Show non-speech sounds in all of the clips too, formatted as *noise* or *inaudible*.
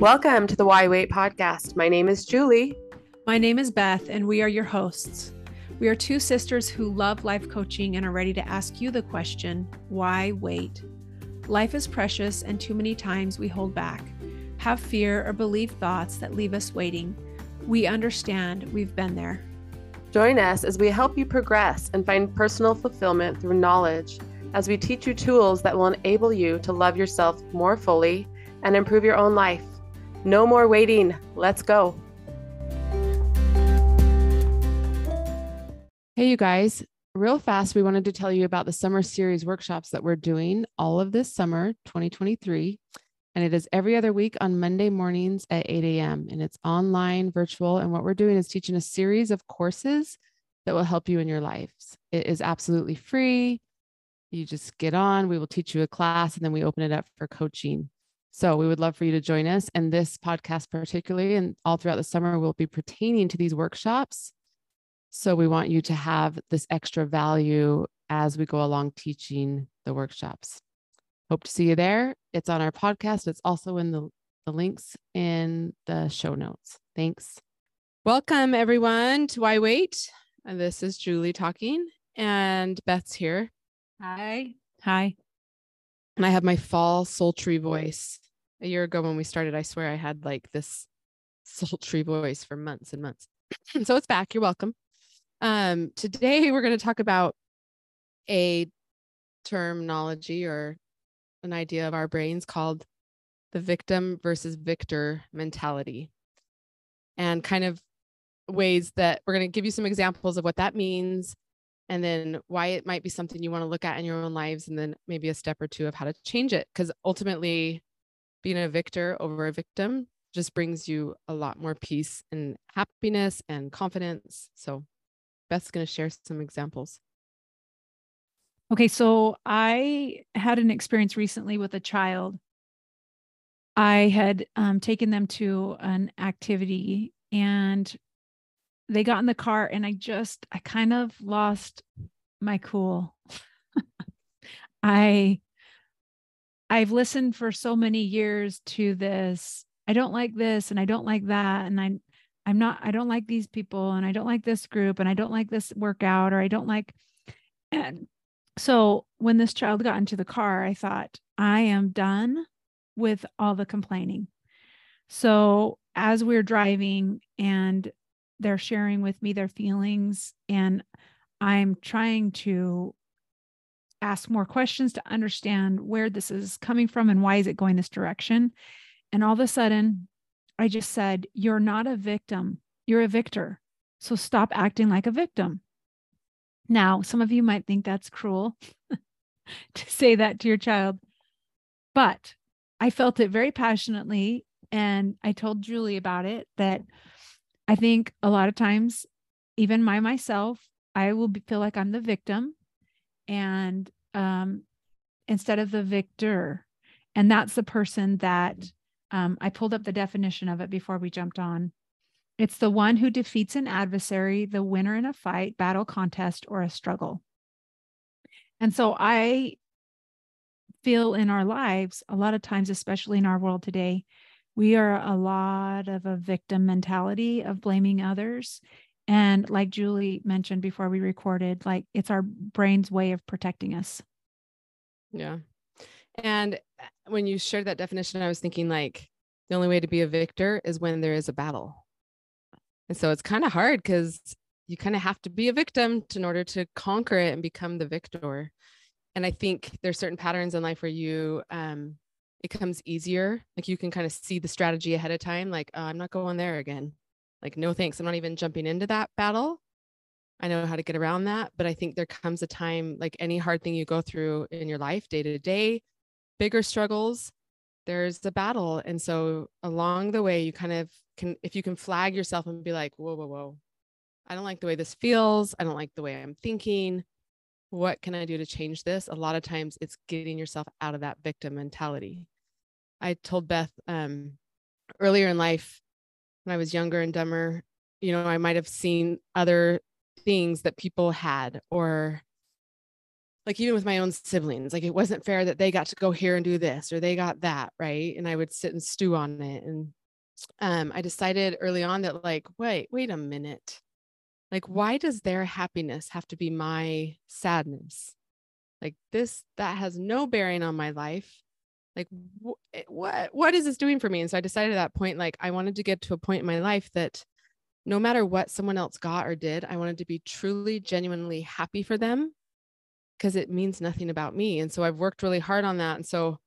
Welcome to the Why Wait podcast. My name is Julie. My name is Beth, and we are your hosts. We are two sisters who love life coaching and are ready to ask you the question why wait? Life is precious, and too many times we hold back, have fear, or believe thoughts that leave us waiting. We understand, we've been there. Join us as we help you progress and find personal fulfillment through knowledge, as we teach you tools that will enable you to love yourself more fully and improve your own life. No more waiting. Let's go. Hey, you guys. Real fast, we wanted to tell you about the summer series workshops that we're doing all of this summer, 2023. And it is every other week on Monday mornings at 8 a.m. And it's online, virtual. And what we're doing is teaching a series of courses that will help you in your lives. It is absolutely free. You just get on, we will teach you a class, and then we open it up for coaching. So we would love for you to join us. And this podcast, particularly, and all throughout the summer, will be pertaining to these workshops. So we want you to have this extra value as we go along teaching the workshops. Hope to see you there. It's on our podcast. It's also in the, the links in the show notes. Thanks. Welcome, everyone, to Why Wait. And this is Julie talking, and Beth's here. Hi. Hi. And I have my fall sultry voice. A year ago when we started, I swear I had like this sultry voice for months and months. *clears throat* so it's back. You're welcome. Um, today *laughs* we're going to talk about a terminology or an idea of our brains called the victim versus victor mentality and kind of ways that we're going to give you some examples of what that means and then why it might be something you want to look at in your own lives and then maybe a step or two of how to change it because ultimately being a victor over a victim just brings you a lot more peace and happiness and confidence so beth's going to share some examples. Okay so i had an experience recently with a child. I had um, taken them to an activity and they got in the car and I just, I kind of lost my cool. *laughs* I, I've listened for so many years to this. I don't like this and I don't like that. And I, I'm not, I don't like these people and I don't like this group and I don't like this workout or I don't like, and so when this child got into the car, I thought, I am done with all the complaining. So as we're driving and they're sharing with me their feelings and i'm trying to ask more questions to understand where this is coming from and why is it going this direction. And all of a sudden i just said you're not a victim. You're a victor. So stop acting like a victim. Now some of you might think that's cruel *laughs* to say that to your child but i felt it very passionately and i told julie about it that I think a lot of times, even my myself, I will be, feel like I'm the victim and um, instead of the victor. And that's the person that um, I pulled up the definition of it before we jumped on. It's the one who defeats an adversary, the winner in a fight, battle, contest, or a struggle. And so I feel in our lives, a lot of times, especially in our world today, we are a lot of a victim mentality of blaming others. And like Julie mentioned before we recorded, like it's our brain's way of protecting us. Yeah. And uh, when you shared that definition, I was thinking like the only way to be a victor is when there is a battle. And so it's kind of hard because you kind of have to be a victim to, in order to conquer it and become the victor. And I think there's certain patterns in life where you um, it comes easier. Like you can kind of see the strategy ahead of time. Like, oh, I'm not going there again. Like, no thanks. I'm not even jumping into that battle. I know how to get around that. But I think there comes a time, like any hard thing you go through in your life, day to day, bigger struggles, there's a battle. And so along the way, you kind of can, if you can flag yourself and be like, whoa, whoa, whoa, I don't like the way this feels. I don't like the way I'm thinking. What can I do to change this? A lot of times it's getting yourself out of that victim mentality. I told Beth um, earlier in life when I was younger and dumber, you know, I might have seen other things that people had or like even with my own siblings, like it wasn't fair that they got to go here and do this or they got that, right? And I would sit and stew on it. And um, I decided early on that, like, wait, wait a minute. Like, why does their happiness have to be my sadness? Like this, that has no bearing on my life. Like wh- eh, what, what is this doing for me? And so I decided at that point, like I wanted to get to a point in my life that no matter what someone else got or did, I wanted to be truly, genuinely happy for them because it means nothing about me. And so I've worked really hard on that. And so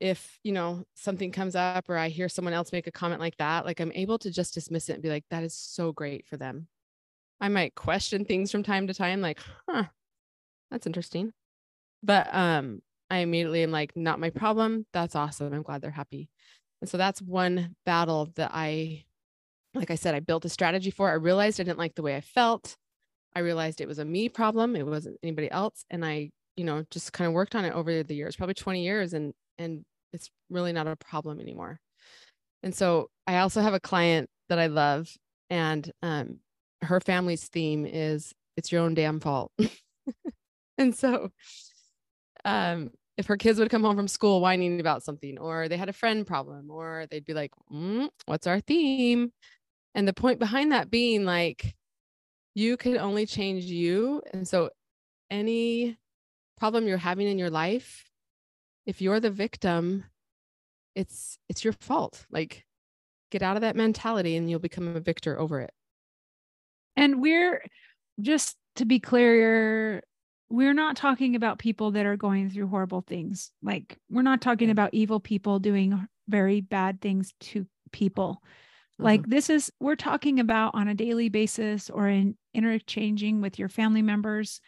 if, you know, something comes up or I hear someone else make a comment like that, like I'm able to just dismiss it and be like, that is so great for them. I might question things from time to time, like, huh, that's interesting. But um, I immediately am like, not my problem. That's awesome. I'm glad they're happy. And so that's one battle that I like I said, I built a strategy for. I realized I didn't like the way I felt. I realized it was a me problem. It wasn't anybody else. And I, you know, just kind of worked on it over the years, probably 20 years. And and it's really not a problem anymore. And so I also have a client that I love. And um, her family's theme is it's your own damn fault. *laughs* and so um if her kids would come home from school whining about something or they had a friend problem or they'd be like mm, what's our theme and the point behind that being like, you can only change you. And so, any problem you're having in your life, if you're the victim, it's it's your fault. Like, get out of that mentality, and you'll become a victor over it. And we're just to be clear, we're not talking about people that are going through horrible things. Like, we're not talking about evil people doing very bad things to people. Like mm-hmm. this is we're talking about on a daily basis or in interchanging with your family members.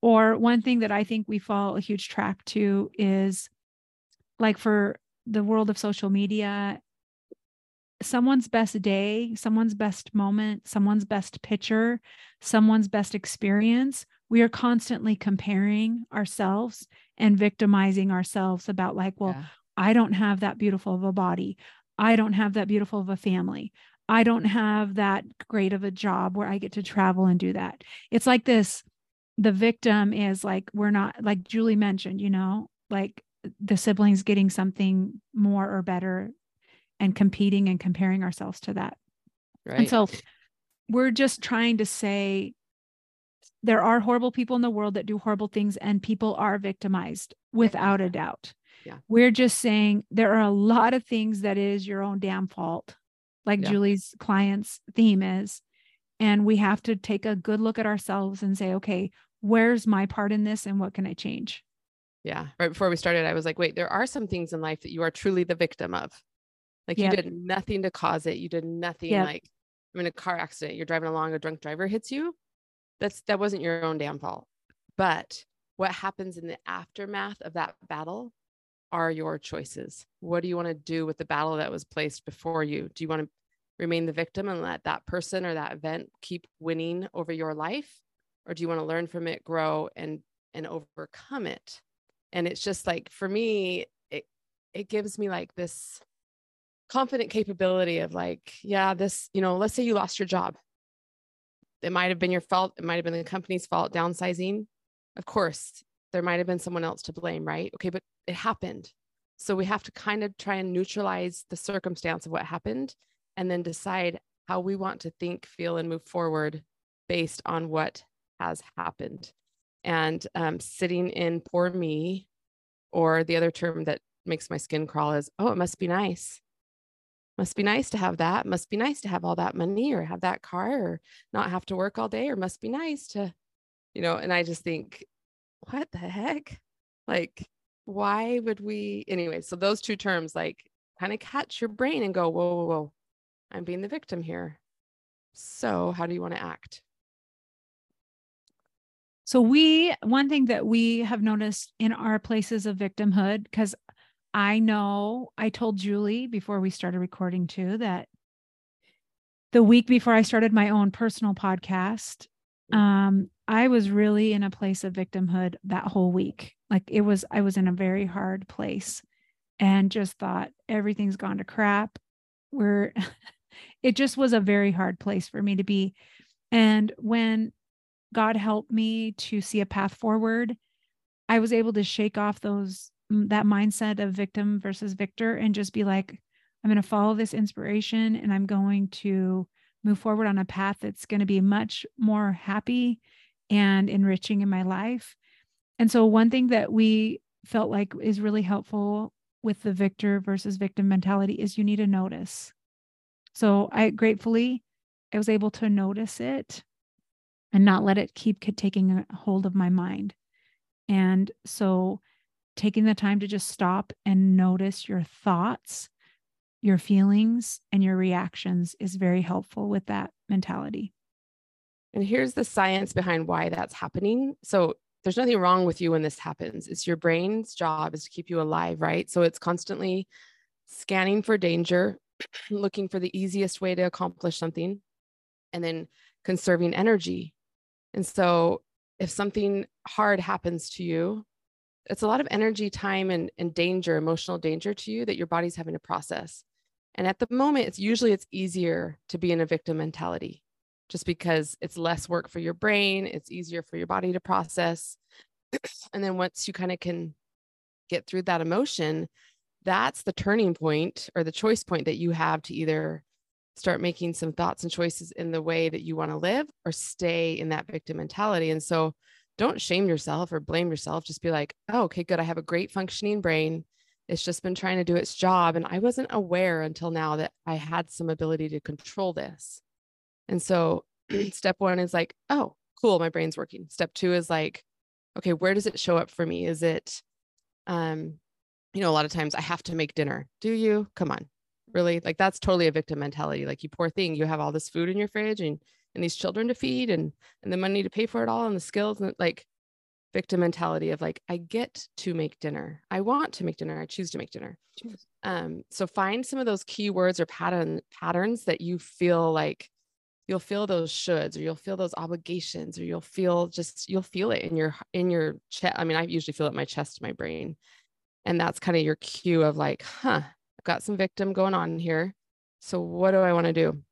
Or one thing that I think we fall a huge trap to is like for the world of social media, someone's best day, someone's best moment, someone's best picture, someone's best experience. We are constantly comparing ourselves and victimizing ourselves about, like, well, yeah. I don't have that beautiful of a body. I don't have that beautiful of a family. I don't have that great of a job where I get to travel and do that. It's like this the victim is like, we're not, like Julie mentioned, you know, like the siblings getting something more or better and competing and comparing ourselves to that. Right. And so we're just trying to say there are horrible people in the world that do horrible things and people are victimized without a doubt. Yeah. We're just saying there are a lot of things that is your own damn fault, like yeah. Julie's client's theme is. And we have to take a good look at ourselves and say, okay, where's my part in this and what can I change? Yeah. Right before we started, I was like, wait, there are some things in life that you are truly the victim of. Like yep. you did nothing to cause it. You did nothing yep. like I'm in a car accident. You're driving along, a drunk driver hits you. That's that wasn't your own damn fault. But what happens in the aftermath of that battle are your choices? What do you want to do with the battle that was placed before you? Do you want to remain the victim and let that person or that event keep winning over your life? Or do you want to learn from it, grow and and overcome it? And it's just like for me, it it gives me like this confident capability of like, yeah, this, you know, let's say you lost your job. It might have been your fault. It might have been the company's fault, downsizing. Of course, there might have been someone else to blame, right? Okay, but it happened. So we have to kind of try and neutralize the circumstance of what happened and then decide how we want to think, feel, and move forward based on what has happened. And um, sitting in poor me, or the other term that makes my skin crawl is, oh, it must be nice. Must be nice to have that. Must be nice to have all that money or have that car or not have to work all day or must be nice to, you know, and I just think what the heck? Like, why would we? Anyway, so those two terms like kind of catch your brain and go, whoa, whoa, whoa, I'm being the victim here. So, how do you want to act? So, we, one thing that we have noticed in our places of victimhood, because I know I told Julie before we started recording too that the week before I started my own personal podcast, mm. um, I was really in a place of victimhood that whole week. Like it was, I was in a very hard place and just thought everything's gone to crap. We're, *laughs* it just was a very hard place for me to be. And when God helped me to see a path forward, I was able to shake off those that mindset of victim versus victor and just be like, I'm going to follow this inspiration and I'm going to move forward on a path that's going to be much more happy and enriching in my life. And so, one thing that we felt like is really helpful with the victor versus victim mentality is you need to notice. So, I gratefully I was able to notice it and not let it keep taking a hold of my mind. And so, taking the time to just stop and notice your thoughts, your feelings, and your reactions is very helpful with that mentality. And here's the science behind why that's happening. So, there's nothing wrong with you when this happens. It's your brain's job is to keep you alive, right? So, it's constantly scanning for danger, *clears throat* looking for the easiest way to accomplish something, and then conserving energy. And so, if something hard happens to you, it's a lot of energy, time, and, and danger, emotional danger to you that your body's having to process. And at the moment, it's usually it's easier to be in a victim mentality just because it's less work for your brain, it's easier for your body to process. *clears throat* and then once you kind of can get through that emotion, that's the turning point or the choice point that you have to either start making some thoughts and choices in the way that you want to live or stay in that victim mentality. And so don't shame yourself or blame yourself. Just be like, oh, okay, good. I have a great functioning brain. It's just been trying to do its job. And I wasn't aware until now that I had some ability to control this. And so *clears throat* step one is like, oh, cool, my brain's working. Step two is like, okay, where does it show up for me? Is it, um, you know, a lot of times I have to make dinner. Do you? Come on. Really? Like that's totally a victim mentality. Like you poor thing, you have all this food in your fridge and and these children to feed and and the money to pay for it all and the skills and like victim mentality of like I get to make dinner. I want to make dinner. I choose to make dinner. Um, so find some of those keywords or pattern patterns that you feel like you'll feel those shoulds or you'll feel those obligations or you'll feel just you'll feel it in your in your chest. I mean, I usually feel it in my chest, my brain. And that's kind of your cue of like, huh, I've got some victim going on here. So what do I want to do?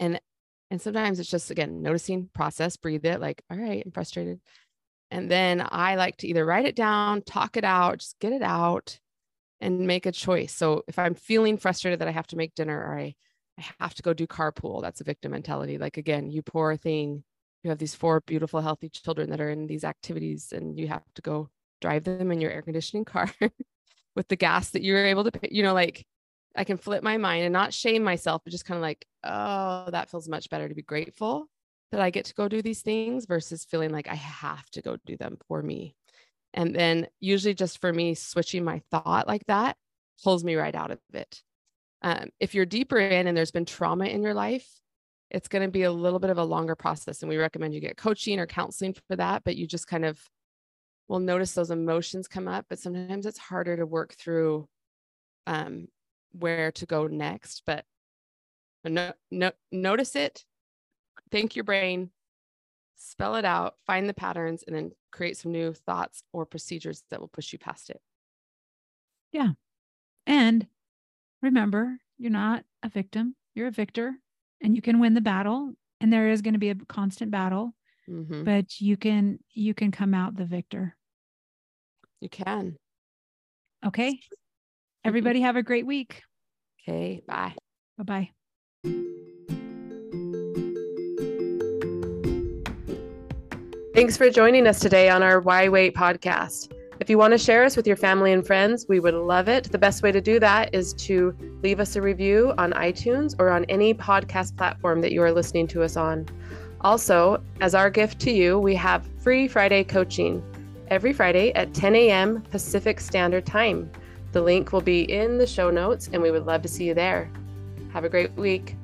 And and sometimes it's just again noticing, process, breathe it, like, all right, I'm frustrated. And then I like to either write it down, talk it out, just get it out and make a choice. So if I'm feeling frustrated that I have to make dinner or I, I have to go do carpool, that's a victim mentality. Like again, you poor thing, you have these four beautiful, healthy children that are in these activities and you have to go drive them in your air conditioning *laughs* car with the gas that you were able to pay, you know, like I can flip my mind and not shame myself, but just kind of like, oh, that feels much better to be grateful that I get to go do these things versus feeling like I have to go do them for me. And then usually just for me, switching my thought like that pulls me right out of it. Um, if you're deeper in and there's been trauma in your life, it's going to be a little bit of a longer process. And we recommend you get coaching or counseling for that, but you just kind of will notice those emotions come up. But sometimes it's harder to work through um, where to go next. But no, no, notice it, thank your brain, spell it out, find the patterns, and then create some new thoughts or procedures that will push you past it. Yeah. And remember, you're not a victim, you're a victor, and you can win the battle. And there is going to be a constant battle, mm-hmm. but you can you can come out the victor. You can. Okay. Mm-hmm. Everybody have a great week. Okay. Bye. Bye bye. Thanks for joining us today on our Why Wait podcast. If you want to share us with your family and friends, we would love it. The best way to do that is to leave us a review on iTunes or on any podcast platform that you are listening to us on. Also, as our gift to you, we have free Friday coaching every Friday at 10 a.m. Pacific Standard Time. The link will be in the show notes, and we would love to see you there. Have a great week.